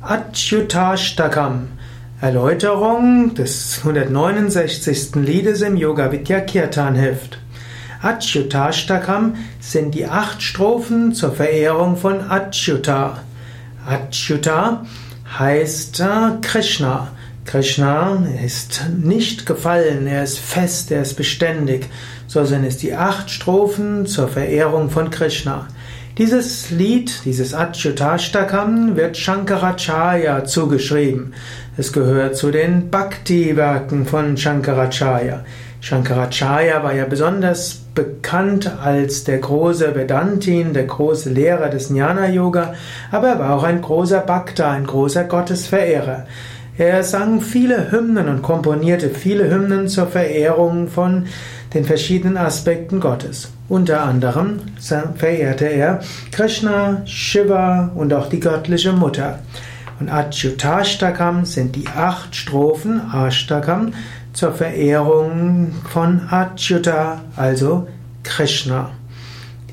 Achyutashtakam. Erläuterung des 169. Liedes im Yoga Vidya Kirtan Heft. Achyutashtakam sind die acht Strophen zur Verehrung von Achyuta. Achyuta heißt äh, Krishna. Krishna ist nicht gefallen, er ist fest, er ist beständig. So sind es die acht Strophen zur Verehrung von Krishna. Dieses Lied, dieses Achyutashtakam, wird Shankaracharya zugeschrieben. Es gehört zu den Bhakti-Werken von Shankaracharya. Shankaracharya war ja besonders bekannt als der große Vedantin, der große Lehrer des Jnana-Yoga, aber er war auch ein großer Bhakta, ein großer Gottesverehrer. Er sang viele Hymnen und komponierte viele Hymnen zur Verehrung von den verschiedenen Aspekten Gottes. Unter anderem verehrte er Krishna, Shiva und auch die göttliche Mutter. Und Achyutashtakam sind die acht Strophen Ashtakam zur Verehrung von Achyuta, also Krishna.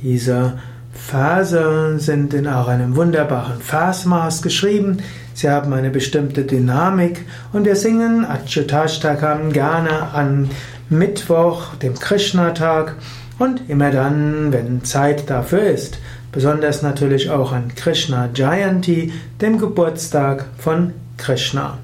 Diese Verse sind in auch einem wunderbaren Versmaß geschrieben. Sie haben eine bestimmte Dynamik und wir singen Achyutashtakam gerne an Mittwoch, dem Krishna-Tag und immer dann, wenn Zeit dafür ist. Besonders natürlich auch an Krishna Jayanti, dem Geburtstag von Krishna.